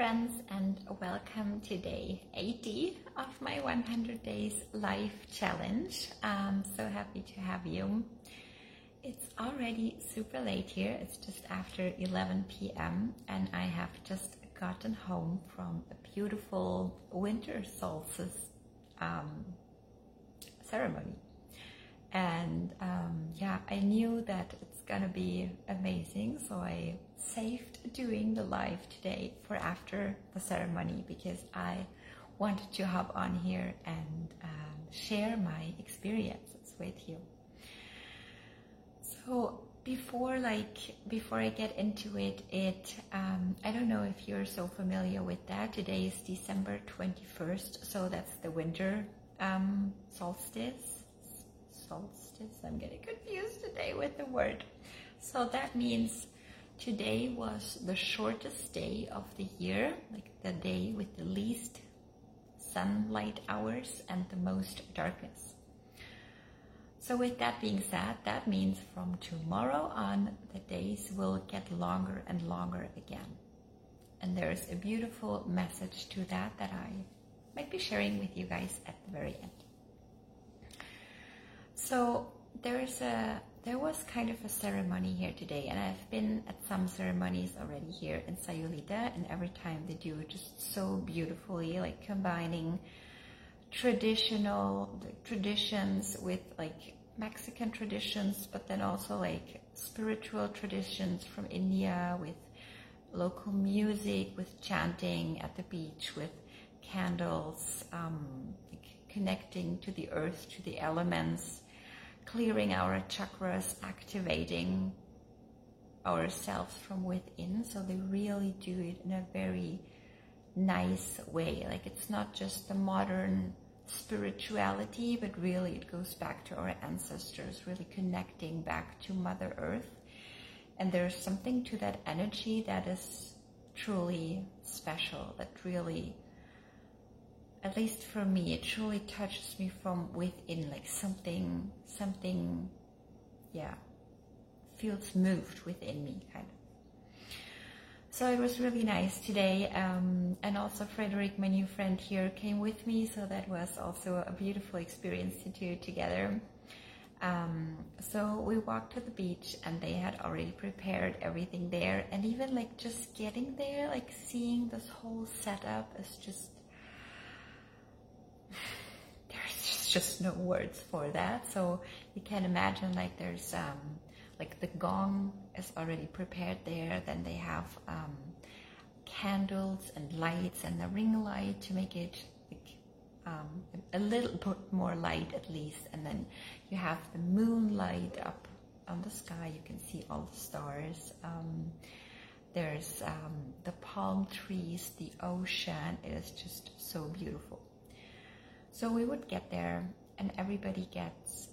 friends, and welcome to day 80 of my 100 Days Life Challenge. I'm so happy to have you. It's already super late here, it's just after 11 p.m., and I have just gotten home from a beautiful winter solstice um, ceremony. And um, yeah, I knew that gonna be amazing, so I saved doing the live today for after the ceremony because I wanted to hop on here and um, share my experiences with you. So before like before I get into it, it um, I don't know if you're so familiar with that. Today is December 21st, so that's the winter um, solstice. Solstice. I'm getting confused today with the word. So that means Today was the shortest day of the year, like the day with the least sunlight hours and the most darkness. So with that being said, that means from tomorrow on, the days will get longer and longer again. And there's a beautiful message to that that I might be sharing with you guys at the very end. So there's a there was kind of a ceremony here today, and I've been at some ceremonies already here in Sayulita, and every time they do it just so beautifully, like combining traditional traditions with like Mexican traditions, but then also like spiritual traditions from India with local music, with chanting at the beach, with candles, um, connecting to the earth, to the elements clearing our chakras, activating ourselves from within. So they really do it in a very nice way. Like it's not just the modern spirituality, but really it goes back to our ancestors, really connecting back to Mother Earth. And there's something to that energy that is truly special, that really at least for me, it truly touches me from within, like something, something, yeah, feels moved within me, kind of. So it was really nice today. Um, and also Frederick, my new friend here, came with me. So that was also a beautiful experience to do together. Um, so we walked to the beach and they had already prepared everything there. And even like just getting there, like seeing this whole setup is just just no words for that. So you can imagine like there's um, like the gong is already prepared there. Then they have um, candles and lights and the ring light to make it um, a little bit more light at least. And then you have the moonlight up on the sky. You can see all the stars. Um, there's um, the palm trees, the ocean. It is just so beautiful. So we would get there and everybody gets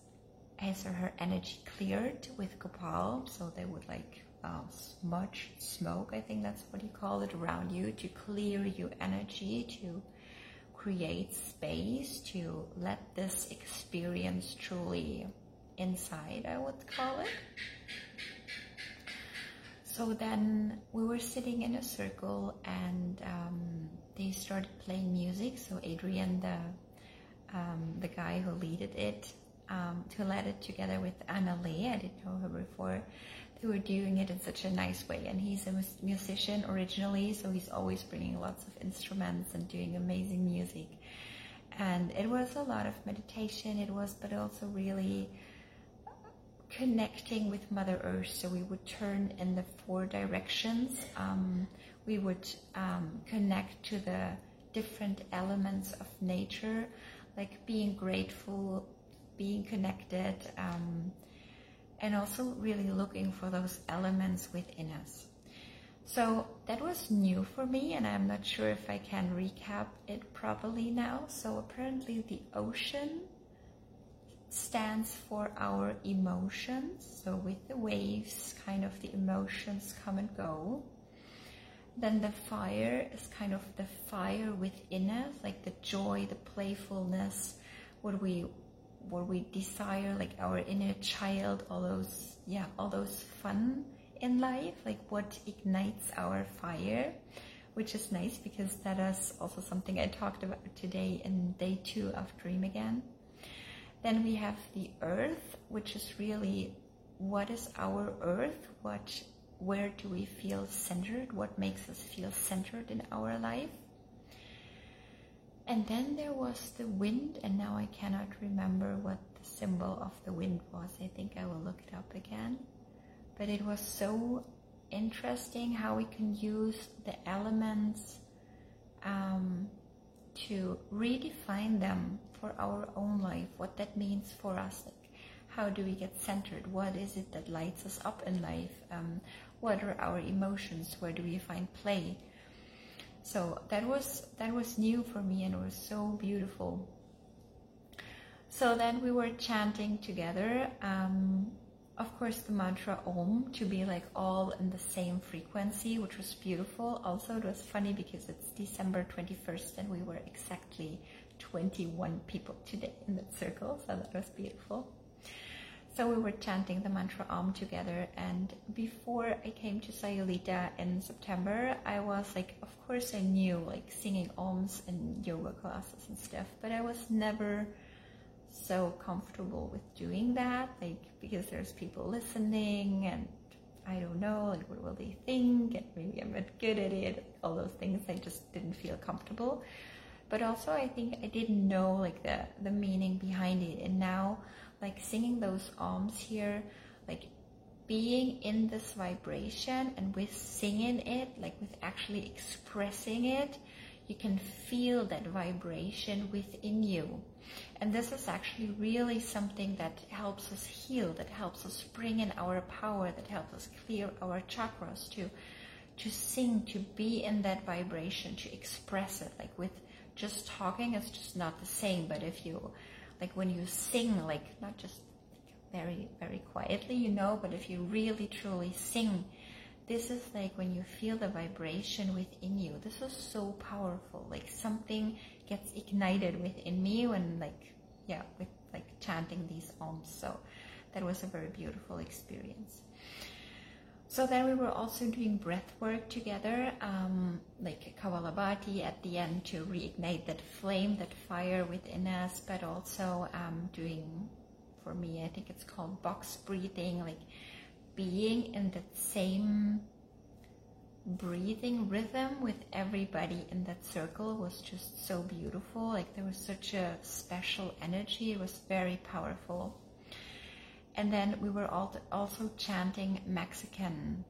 his or her energy cleared with copal. So they would like uh, smudge smoke, I think that's what you call it, around you to clear your energy, to create space, to let this experience truly inside, I would call it. So then we were sitting in a circle and um, they started playing music. So Adrian, the um, the guy who leaded it, um, to let it together with Anna Lee. I didn't know her before. They were doing it in such a nice way, and he's a musician originally, so he's always bringing lots of instruments and doing amazing music. And it was a lot of meditation. It was, but also really connecting with Mother Earth. So we would turn in the four directions. Um, we would um, connect to the different elements of nature like being grateful, being connected, um, and also really looking for those elements within us. So that was new for me, and I'm not sure if I can recap it properly now. So apparently, the ocean stands for our emotions. So with the waves, kind of the emotions come and go. Then the fire is kind of the fire within us, like the joy, the playfulness, what we what we desire, like our inner child, all those yeah, all those fun in life, like what ignites our fire. which is nice because that is also something I talked about today in day two of Dream Again. Then we have the earth, which is really what is our earth? What, where do we feel centered? What makes us feel centered in our life? And then there was the wind, and now I cannot remember what the symbol of the wind was. I think I will look it up again. But it was so interesting how we can use the elements um, to redefine them for our own life, what that means for us. Like, how do we get centered? What is it that lights us up in life? Um, what are our emotions? Where do we find play? So that was that was new for me and it was so beautiful. So then we were chanting together. Um, of course, the mantra Om to be like all in the same frequency, which was beautiful. Also, it was funny because it's December 21st and we were exactly 21 people today in that circle, so that was beautiful. So we were chanting the mantra Om together, and before I came to Sayulita in September, I was like, of course, I knew like singing Oms in yoga classes and stuff, but I was never so comfortable with doing that, like because there's people listening, and I don't know, like what will they think, and maybe I'm not good at it, all those things. I just didn't feel comfortable, but also I think I didn't know like the the meaning behind it, and now like singing those Oms here, like being in this vibration and with singing it, like with actually expressing it, you can feel that vibration within you. And this is actually really something that helps us heal, that helps us bring in our power, that helps us clear our chakras to to sing, to be in that vibration, to express it. Like with just talking, it's just not the same. But if you like when you sing, like not just very, very quietly, you know, but if you really truly sing, this is like when you feel the vibration within you. This is so powerful. Like something gets ignited within me when like, yeah, with like chanting these oms. So that was a very beautiful experience. So then we were also doing breath work together, um, like Kapalabhati at the end to reignite that flame, that fire within us, but also um, doing, for me, I think it's called box breathing, like being in that same breathing rhythm with everybody in that circle was just so beautiful. Like there was such a special energy. It was very powerful. And then we were also chanting Mexican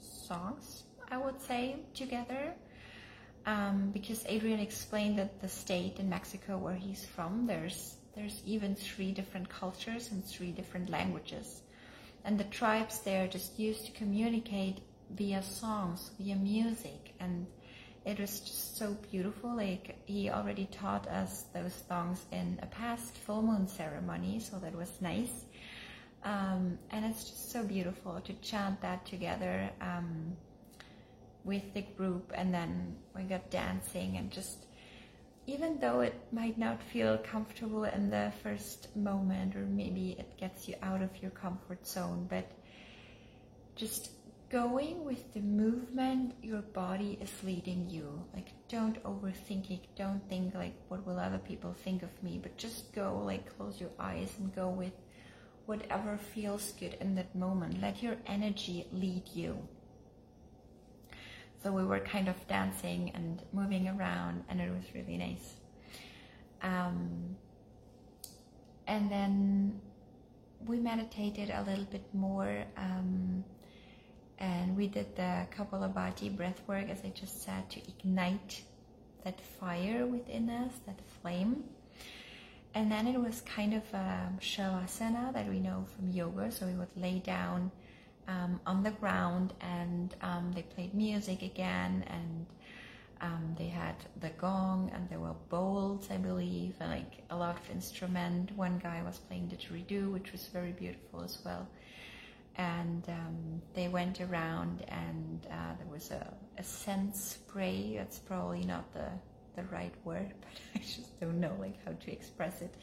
songs, I would say, together. Um, because Adrian explained that the state in Mexico where he's from, there's there's even three different cultures and three different languages. And the tribes there just used to communicate via songs, via music. And it was just so beautiful. Like he already taught us those songs in a past full moon ceremony, so that was nice. Um, and it's just so beautiful to chant that together um, with the group, and then we got dancing and just even though it might not feel comfortable in the first moment, or maybe it gets you out of your comfort zone, but just going with the movement your body is leading you. Like, don't overthink it. Don't think, like, what will other people think of me? But just go, like, close your eyes and go with whatever feels good in that moment. Let your energy lead you. So we were kind of dancing and moving around, and it was really nice. Um, and then we meditated a little bit more, um, and we did the Kapalabhati breath work, as I just said, to ignite that fire within us, that flame. And then it was kind of a shavasana that we know from yoga, so we would lay down um, on the ground and um, they played music again and um, they had the gong and there were bowls I believe and like a lot of instrument. One guy was playing didgeridoo which was very beautiful as well. And um, they went around and uh, there was a, a scent spray. That's probably not the the right word but I just don't know like how to express it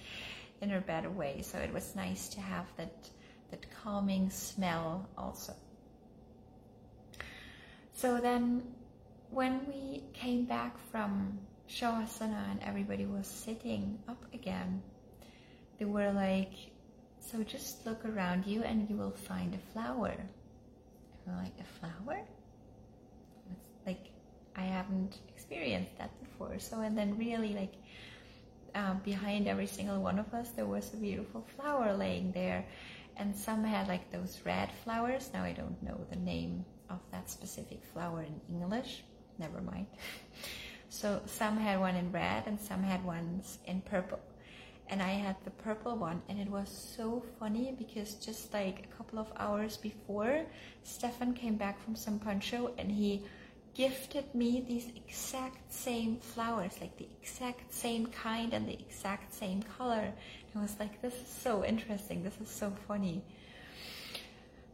in a better way so it was nice to have that that calming smell also. So then when we came back from Shavasana and everybody was sitting up again, they were like, so just look around you and you will find a flower. And we're like, a flower? It's like, I haven't experienced that before. So, and then really like, uh, behind every single one of us, there was a beautiful flower laying there. And some had like those red flowers. Now I don't know the name of that specific flower in English. Never mind. So some had one in red and some had ones in purple. And I had the purple one, and it was so funny because just like a couple of hours before, Stefan came back from San Pancho and he gifted me these exact same flowers, like the exact same kind and the exact same color. And I was like, this is so interesting, this is so funny.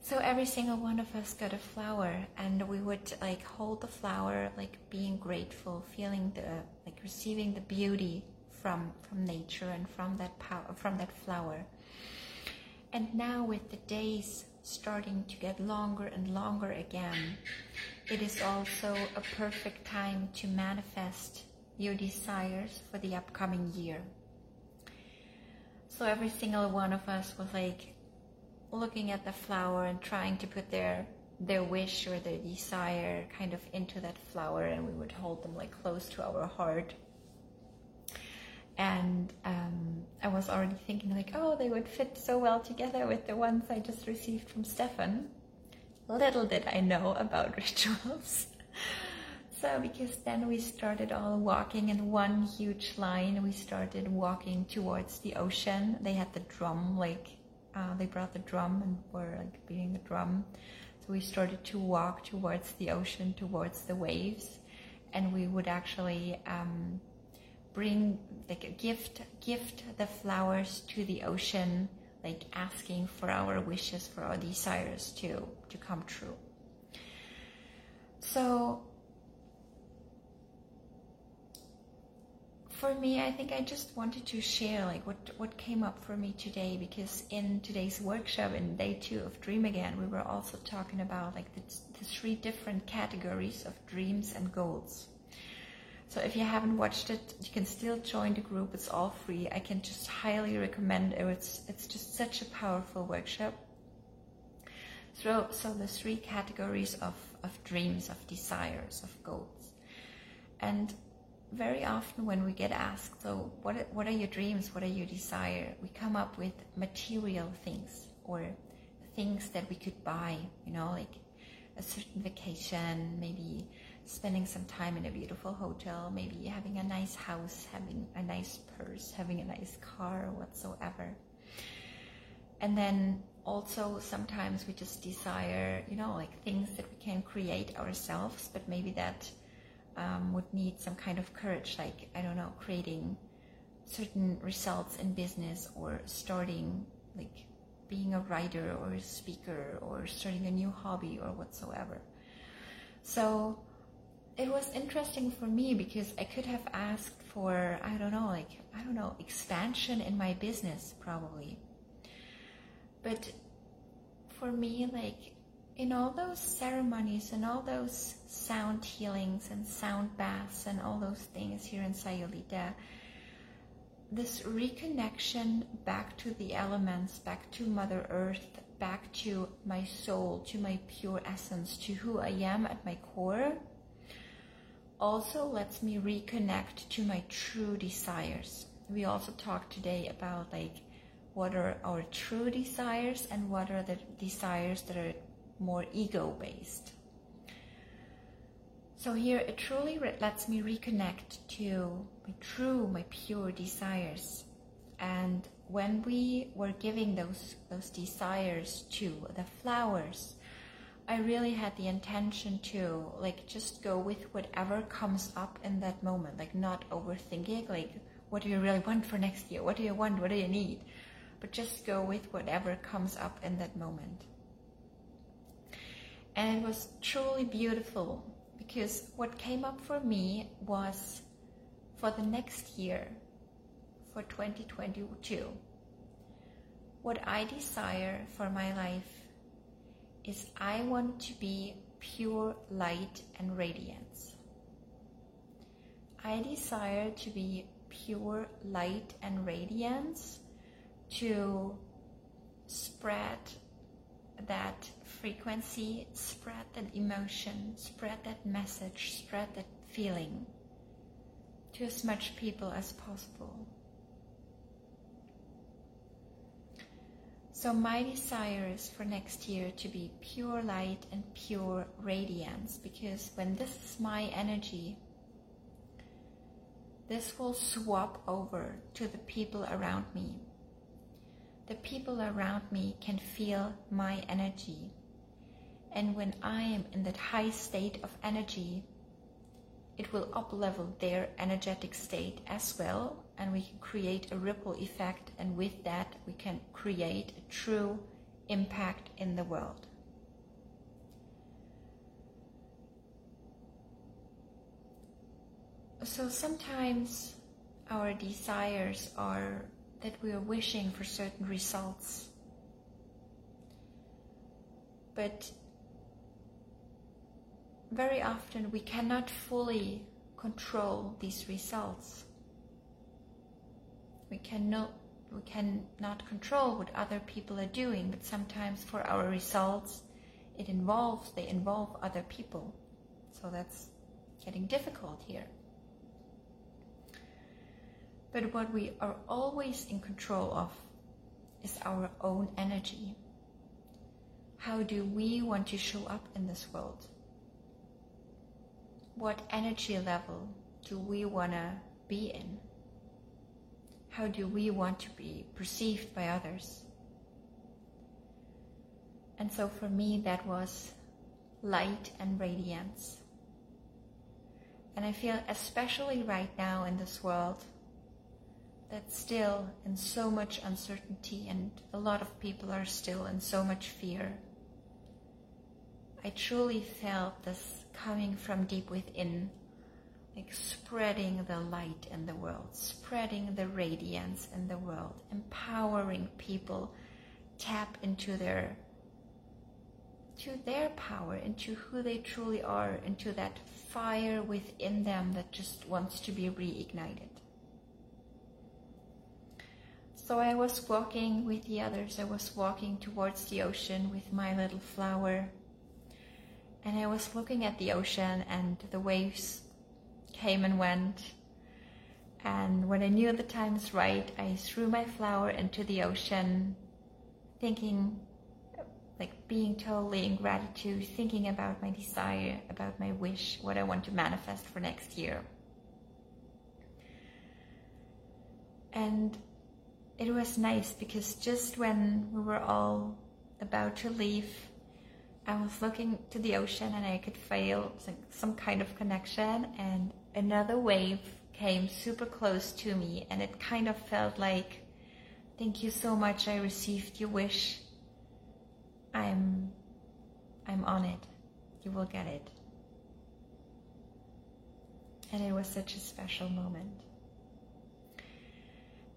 So every single one of us got a flower, and we would like hold the flower, like being grateful, feeling the like receiving the beauty from from nature and from that power from that flower. And now with the days starting to get longer and longer again, it is also a perfect time to manifest your desires for the upcoming year. So every single one of us was like looking at the flower and trying to put their their wish or their desire kind of into that flower and we would hold them like close to our heart and um, I was already thinking like oh they would fit so well together with the ones I just received from Stefan little did I know about rituals. So because then we started all walking in one huge line. We started walking towards the ocean. They had the drum like uh, they brought the drum and were like beating the drum. So we started to walk towards the ocean, towards the waves, and we would actually um, bring like a gift, gift the flowers to the ocean, like asking for our wishes, for our desires to to come true. So for me, I think I just wanted to share like what what came up for me today because in today's workshop in day two of Dream Again, we were also talking about like the, the three different categories of dreams and goals. So if you haven't watched it, you can still join the group. It's all free. I can just highly recommend it. It's it's just such a powerful workshop. So so the three categories of of dreams, of desires, of goals, and very often when we get asked, so what what are your dreams? What are your desire? We come up with material things or things that we could buy, you know, like a certain vacation, maybe spending some time in a beautiful hotel, maybe having a nice house, having a nice purse, having a nice car, whatsoever. And then also sometimes we just desire, you know, like things that we can create ourselves, but maybe that um, would need some kind of courage, like, I don't know, creating certain results in business or starting, like, being a writer or a speaker or starting a new hobby or whatsoever. So it was interesting for me because I could have asked for, I don't know, like, I don't know, expansion in my business probably. But for me, like, in all those ceremonies and all those sound healings and sound baths and all those things here in Sayulita, this reconnection back to the elements, back to Mother Earth, back to my soul, to my pure essence, to who I am at my core, also lets me reconnect to my true desires. We also talked today about like what are our true desires and what are the desires that are more ego based. So here it truly lets me reconnect to my true, my pure desires. And when we were giving those those desires to the flowers, I really had the intention to like just go with whatever comes up in that moment, like not overthinking, like what do you really want for next year? What do you want? What do you need? But just go with whatever comes up in that moment. And it was truly beautiful because what came up for me was for the next year, for 2022, what I desire for my life is I want to be pure light and radiance. I desire to be pure light and radiance to spread that frequency, spread that emotion, spread that message, spread that feeling to as much people as possible. So, my desire is for next year to be pure light and pure radiance because when this is my energy, this will swap over to the people around me. The people around me can feel my energy. And when I am in that high state of energy, it will uplevel their energetic state as well and we can create a ripple effect and with that we can create a true impact in the world. So sometimes our desires are that we are wishing for certain results. But very often we cannot fully control these results. We cannot we cannot control what other people are doing, but sometimes for our results it involves they involve other people. So that's getting difficult here. But what we are always in control of is our own energy. How do we want to show up in this world? What energy level do we want to be in? How do we want to be perceived by others? And so for me, that was light and radiance. And I feel, especially right now in this world, that still in so much uncertainty and a lot of people are still in so much fear. I truly felt this coming from deep within, like spreading the light in the world, spreading the radiance in the world, empowering people tap into their to their power, into who they truly are, into that fire within them that just wants to be reignited. So I was walking with the others. I was walking towards the ocean with my little flower and I was looking at the ocean and the waves came and went. And when I knew the time was right, I threw my flower into the ocean, thinking, like being totally in gratitude, thinking about my desire, about my wish, what I want to manifest for next year. And it was nice because just when we were all about to leave I was looking to the ocean and I could feel some, kind of connection and another wave came super close to me and it kind of felt like thank you so much I received your wish. I'm I'm on it. You will get it. And it was such a special moment.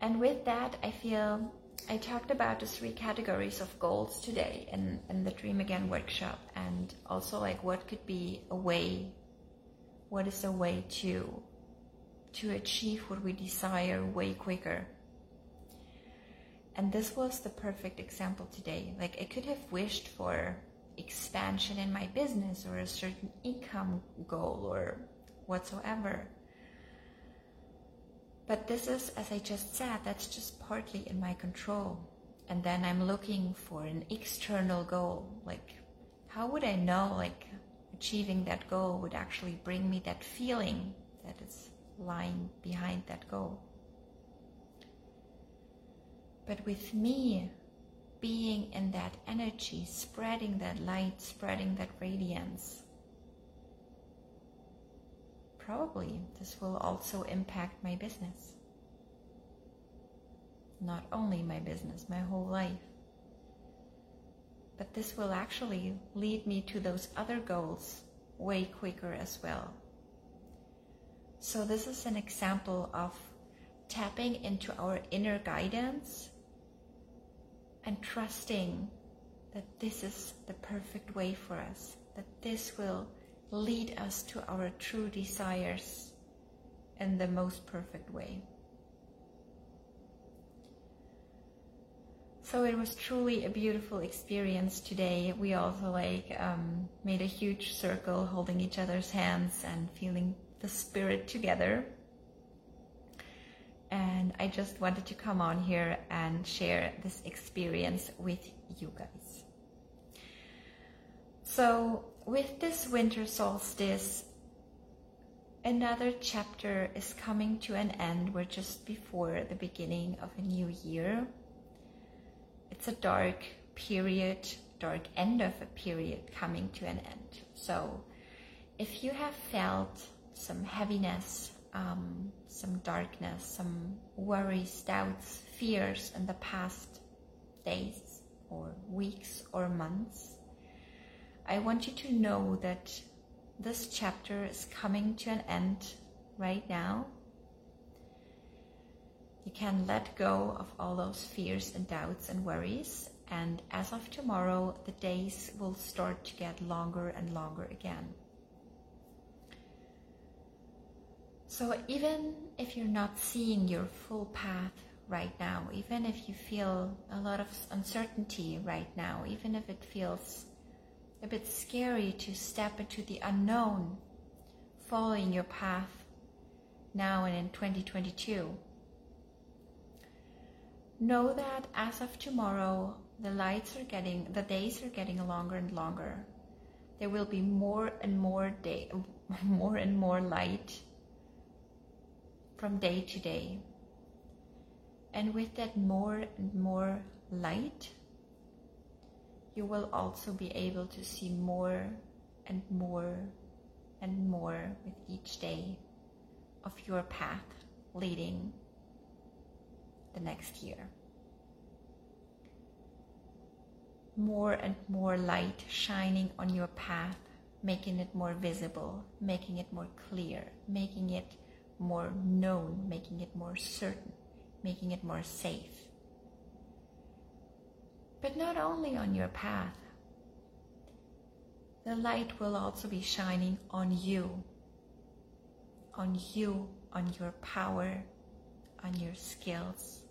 And with that I feel I talked about the three categories of goals today in, in the Dream Again workshop and also like what could be a way, what is a way to, to achieve what we desire way quicker. And this was the perfect example today. Like I could have wished for expansion in my business or a certain income goal or whatsoever. But this is, as I just said, that's just partly in my control. And then I'm looking for an external goal. Like, how would I know, like, achieving that goal would actually bring me that feeling that is lying behind that goal? But with me being in that energy, spreading that light, spreading that radiance, probably this will also impact my business. Not only my business, my whole life. But this will actually lead me to those other goals way quicker as well. So, this is an example of tapping into our inner guidance and trusting that this is the perfect way for us, that this will lead us to our true desires in the most perfect way. So it was truly a beautiful experience today. We also like um, made a huge circle, holding each other's hands and feeling the spirit together. And I just wanted to come on here and share this experience with you guys. So, with this winter solstice, another chapter is coming to an end. We're just before the beginning of a new year it's a dark period, dark end of a period coming to an end. So if you have felt some heaviness, um, some darkness, some worries, doubts, fears in the past days or weeks or months, I want you to know that this chapter is coming to an end right now you can let go of all those fears and doubts and worries. And as of tomorrow, the days will start to get longer and longer again. So even if you're not seeing your full path right now, even if you feel a lot of uncertainty right now, even if it feels a bit scary to step into the unknown, following your path now and in 2022, Know that as of tomorrow, the lights are getting, the days are getting longer and longer. There will be more and more day, more and more light from day to day. And with that more and more light, you will also be able to see more and more and more with each day of your path leading the next year. More and more light shining on your path, making it more visible, making it more clear, making it more known, making it more certain, making it more safe. But not only on your path, the light will also be shining on you, on you, on your power, on your skills,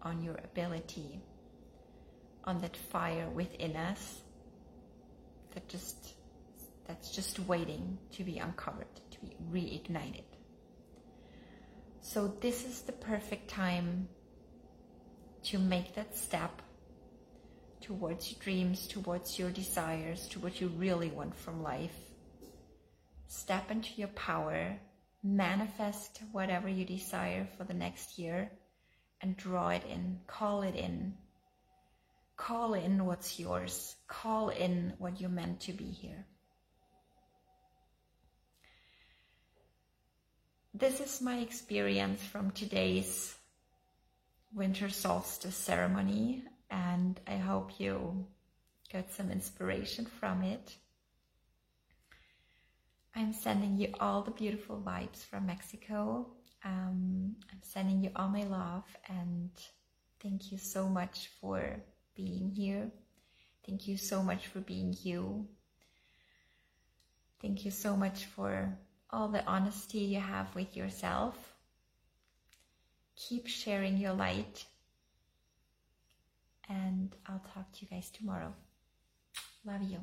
on your ability, on that fire within us that just that's just waiting to be uncovered, to be reignited. So this is the perfect time to make that step towards your dreams, towards your desires, to what you really want from life. Step into your power, manifest whatever you desire for the next year and draw it in, call it in. Call in what's yours. Call in what you're meant to be here. This is my experience from today's winter solstice ceremony, and I hope you got some inspiration from it. I'm sending you all the beautiful vibes from Mexico um, I'm sending you all my love and thank you so much for being here. Thank you so much for being you. Thank you so much for all the honesty you have with yourself. Keep sharing your light. And I'll talk to you guys tomorrow. Love you.